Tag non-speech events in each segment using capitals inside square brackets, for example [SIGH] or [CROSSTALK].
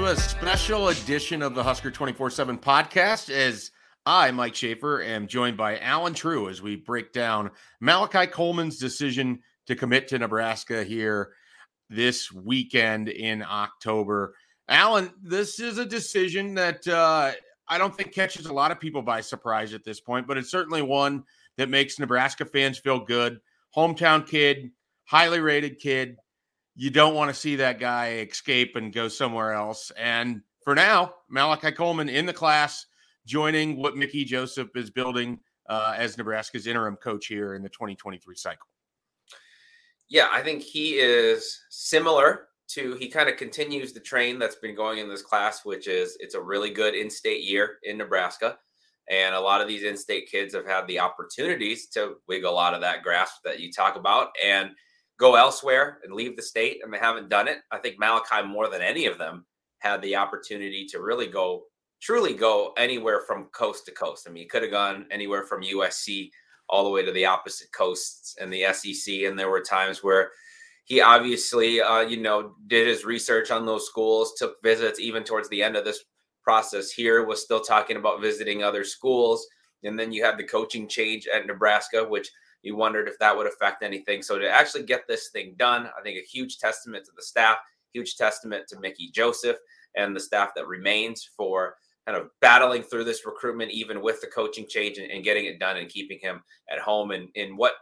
A special edition of the Husker 24 7 podcast as I, Mike Schaefer, am joined by Allen Trieu as we break down Malachi Coleman's decision to commit to Nebraska here this weekend in October. Alan, this is a decision that uh, I don't think catches a lot of people by surprise at this point, but it's certainly one that makes Nebraska fans feel good. Hometown kid, highly rated kid. You don't want to see that guy escape and go somewhere else. And for now, Malachi Coleman in the class joining what Mickey Joseph is building uh, as Nebraska's interim coach here in the 2023 cycle. Yeah, I think he is similar to he kind of continues the train that's been going in this class, which is it's a really good in-state year in Nebraska. And a lot of these in-state kids have had the opportunities to wiggle out of that grasp that you talk about and go elsewhere and leave the state, and they haven't done it. I think Malachi, more than any of them, had the opportunity to really go truly go anywhere from coast to coast. I mean, he could have gone anywhere from USC all the way to the opposite coasts and the SEC. And there were times where he obviously, uh, you know, did his research on those schools, took visits, even towards the end of this process here, was still talking about visiting other schools. And then you had the coaching change at Nebraska, which you wondered if that would affect anything. So to actually get this thing done, I think a huge testament to the staff, huge testament to Mickey Joseph and the staff that remains for kind of battling through this recruitment, even with the coaching change and, and getting it done and keeping him at home and in what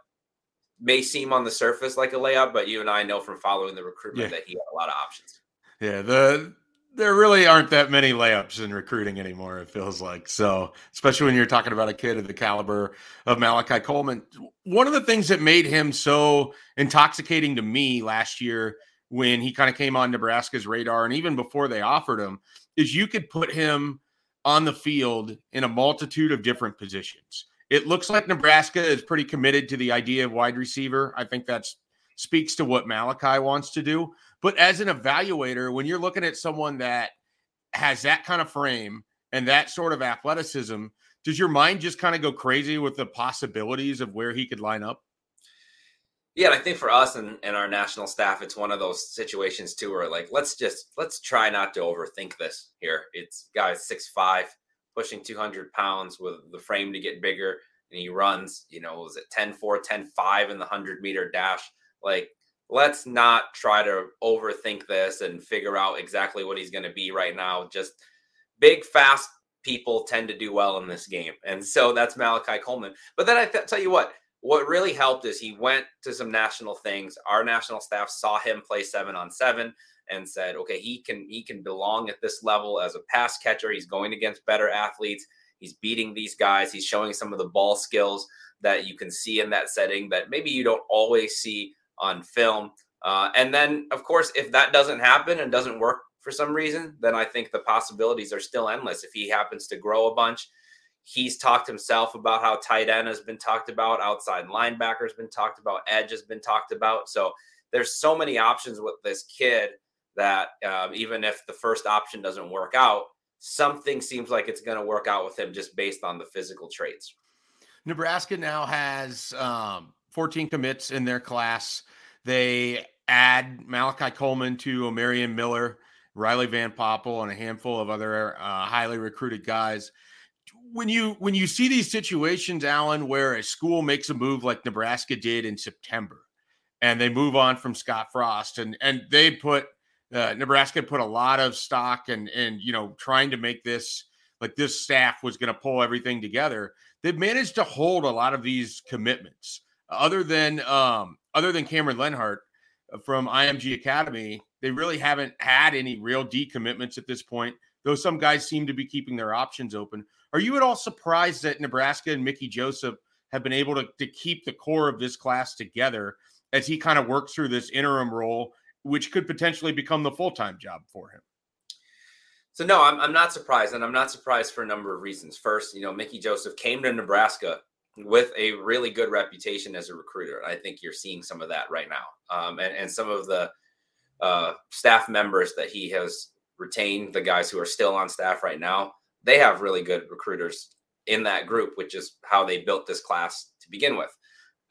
may seem on the surface like a layup, but you and I know from following the recruitment yeah. that he had a lot of options. Yeah, the there really aren't that many layups in recruiting anymore, it feels like. So, especially when you're talking about a kid of the caliber of Malachi Coleman. One of the things that made him so intoxicating to me last year when he kind of came on Nebraska's radar and even before they offered him is you could put him on the field in a multitude of different positions. It looks like Nebraska is pretty committed to the idea of wide receiver. I think that speaks to what Malachi wants to do. But as an evaluator, when you're looking at someone that has that kind of frame and that sort of athleticism, does your mind just kind of go crazy with the possibilities of where he could line up? Yeah, I think for us and, and our national staff, it's one of those situations too where like let's just let's try not to overthink this here. It's guys six five, pushing 200 pounds with the frame to get bigger, and he runs, you know, was it 10 4, 10 5 in the 100 meter dash? Like, let's not try to overthink this and figure out exactly what he's going to be right now. Just big, fast people tend to do well in this game. And so that's Malachi Coleman. But then I th- tell you what, what really helped is he went to some national things. Our national staff saw him play seven on seven and said, okay, he can he can belong at this level as a pass catcher. He's going against better athletes. He's beating these guys. He's showing some of the ball skills that you can see in that setting that maybe you don't always see on film. Uh, and then, of course, if that doesn't happen and doesn't work for some reason, then I think the possibilities are still endless. If he happens to grow a bunch, He's talked himself about how tight end has been talked about, outside linebacker has been talked about, edge has been talked about. So there's so many options with this kid that um, even if the first option doesn't work out, something seems like it's going to work out with him just based on the physical traits. Nebraska now has um, 14 commits in their class. They add Malachi Coleman to Omarion Miller, Riley Van Poppel, and a handful of other uh, highly recruited guys. When you when you see these situations, Allen, where a school makes a move like Nebraska did in September, and they move on from Scott Frost, and and they put uh, Nebraska put a lot of stock and and you know trying to make this like this staff was going to pull everything together. They've managed to hold a lot of these commitments. Other than um, other than Cameron Lenhart uh, from IMG Academy, they really haven't had any real decommitments at this point. Though some guys seem to be keeping their options open. Are you at all surprised that Nebraska and Mickey Joseph have been able to, to keep the core of this class together as he kind of works through this interim role, which could potentially become the full time job for him? So no, I'm, I'm not surprised, and I'm not surprised for a number of reasons. First, you know, Mickey Joseph came to Nebraska with a really good reputation as a recruiter. I think you're seeing some of that right now, um, and and some of the uh, staff members that he has retained, the guys who are still on staff right now, they have really good recruiters in that group, which is how they built this class to begin with.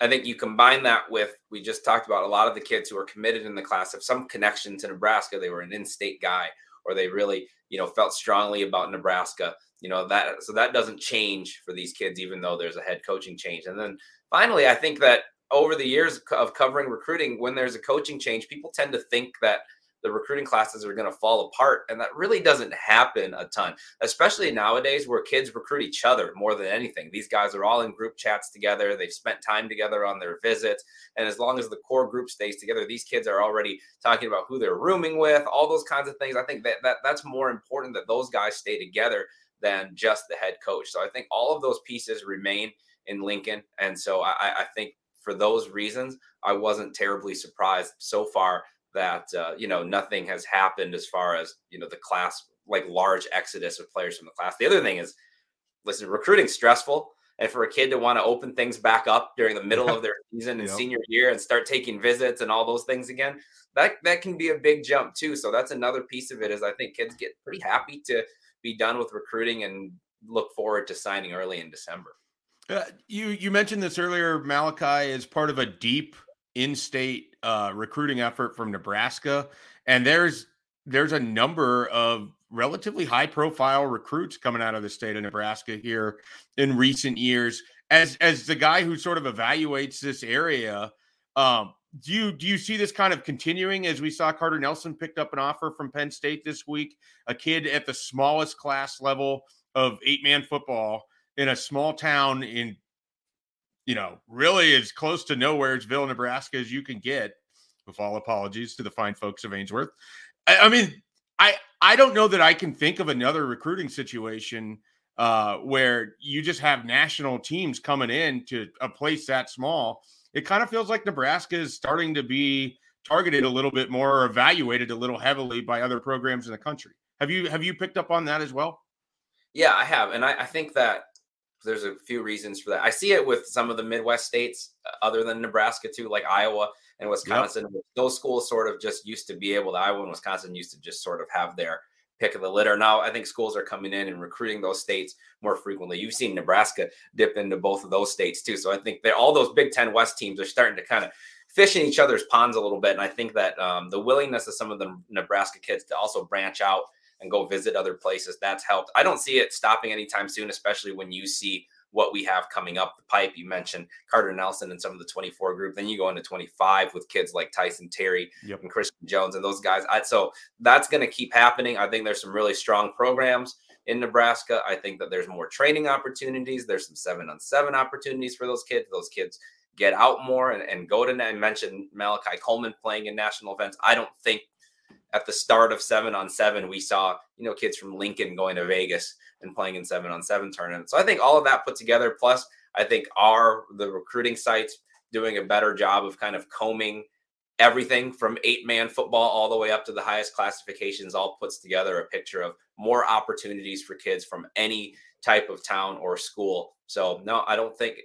I think you combine that with we just talked about a lot of the kids who are committed in the class have some connection to Nebraska. They were an in-state guy, or they really you know felt strongly about Nebraska. You know that so that doesn't change for these kids, even though there's a head coaching change. And then finally, I think that over the years of covering recruiting, when there's a coaching change, people tend to think that the recruiting classes are going to fall apart. And that really doesn't happen a ton, especially nowadays where kids recruit each other more than anything. These guys are all in group chats together. They've spent time together on their visits. And as long as the core group stays together, these kids are already talking about who they're rooming with, all those kinds of things. I think that, that that's more important that those guys stay together than just the head coach. So I think all of those pieces remain in Lincoln. And so I, I think for those reasons, I wasn't terribly surprised so far that uh, you know nothing has happened as far as you know the class like large exodus of players from the class. The other thing is, listen, recruiting stressful, and for a kid to want to open things back up during the middle of their [LAUGHS] season and yep. senior year and start taking visits and all those things again, that that can be a big jump too. So that's another piece of it. Is I think kids get pretty happy to be done with recruiting and look forward to signing early in December. Uh, you you mentioned this earlier. Malachi is part of a deep in-state uh, recruiting effort from Nebraska, and there's there's a number of relatively high-profile recruits coming out of the state of Nebraska here in recent years. As as the guy who sort of evaluates this area, um, do you do you see this kind of continuing as we saw Carter Nelson picked up an offer from Penn State this week, a kid at the smallest class level of eight-man football in a small town in you know, really as close to nowheresville, Nebraska as you can get, with all apologies to the fine folks of Ainsworth. I, I mean, I I don't know that I can think of another recruiting situation uh, where you just have national teams coming in to a place that small. It kind of feels like Nebraska is starting to be targeted a little bit more or evaluated a little heavily by other programs in the country. Have you have you picked up on that as well? Yeah, I have, and I, I think that there's a few reasons for that. I see it with some of the Midwest states, uh, other than Nebraska, too, like Iowa and Wisconsin. Yep. Those schools sort of just used to be able to, Iowa and Wisconsin used to just sort of have their pick of the litter. Now, I think schools are coming in and recruiting those states more frequently. You've seen Nebraska dip into both of those states, too. So I think that all those Big Ten West teams are starting to kind of fish in each other's ponds a little bit. And I think that um, the willingness of some of the Nebraska kids to also branch out and go visit other places. That's helped. I don't see it stopping anytime soon, especially when you see what we have coming up the pipe. You mentioned Carter Nelson and some of the 24 group. Then you go into 25 with kids like Tyson Terry yep. and Christian Jones and those guys. I, so that's going to keep happening. I think there's some really strong programs in Nebraska. I think that there's more training opportunities. There's some seven on seven opportunities for those kids. Those kids get out more and, and go to. I mentioned Malachi Coleman playing in national events. I don't think at the start of seven on seven, we saw, you know, kids from Lincoln going to Vegas and playing in seven on seven tournaments. So I think all of that put together, plus I think our the recruiting sites doing a better job of kind of combing everything from eight man football all the way up to the highest classifications all puts together a picture of more opportunities for kids from any type of town or school. So no, I don't think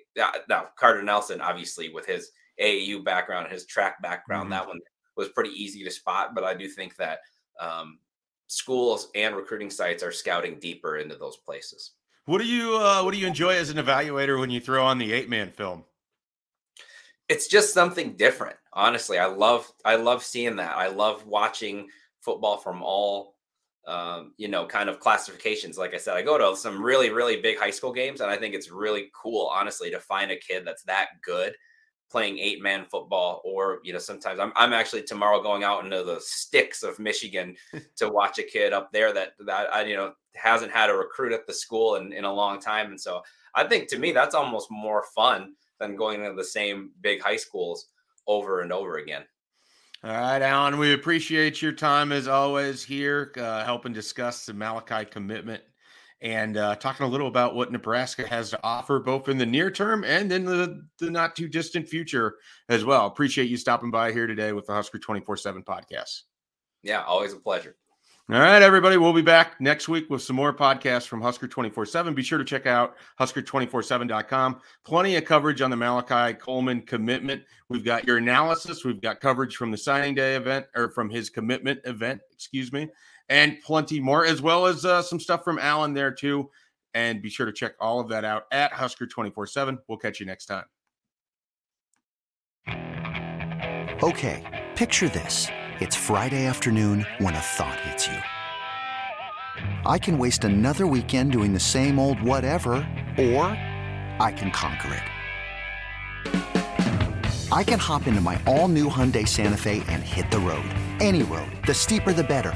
now Carter Nelson, obviously with his AAU background, his track background, mm-hmm. that one was pretty easy to spot. But I do think that um, schools and recruiting sites are scouting deeper into those places. What do you uh, what do you enjoy as an evaluator when you throw on the eight man film? it's just something different. Honestly, I love I love seeing that. I love watching football from all um, you know, kind of classifications. Like I said, I go to some really, really big high school games, and I think it's really cool, honestly, to find a kid that's that good playing eight man football. Or, you know, sometimes I'm, I'm actually tomorrow going out into the sticks of Michigan [LAUGHS] to watch a kid up there that, that I, you know, hasn't had a recruit at the school in, in a long time. And so I think to me, that's almost more fun than going to the same big high schools over and over again. All right, Allen, we appreciate your time as always here, uh, helping discuss the Malachi commitment and uh, talking a little about what Nebraska has to offer, both in the near term and in the, the not too distant future as well. Appreciate you stopping by here today with the Husker 24 7 podcast. Yeah, always a pleasure. All right, everybody. We'll be back next week with some more podcasts from Husker 24 7. Be sure to check out Husker247.com. Plenty of coverage on the Malachi Coleman commitment. We've got your analysis. We've got coverage from the signing day event or from his commitment event, excuse me, and plenty more, as well as uh, some stuff from Allen there, too. And be sure to check all of that out at Husker 24 7. We'll catch you next time. Okay, picture this. It's Friday afternoon when a thought hits you. I can waste another weekend doing the same old whatever, or I can conquer it. I can hop into my all new Hyundai Santa Fe and hit the road. Any road. The steeper, the better.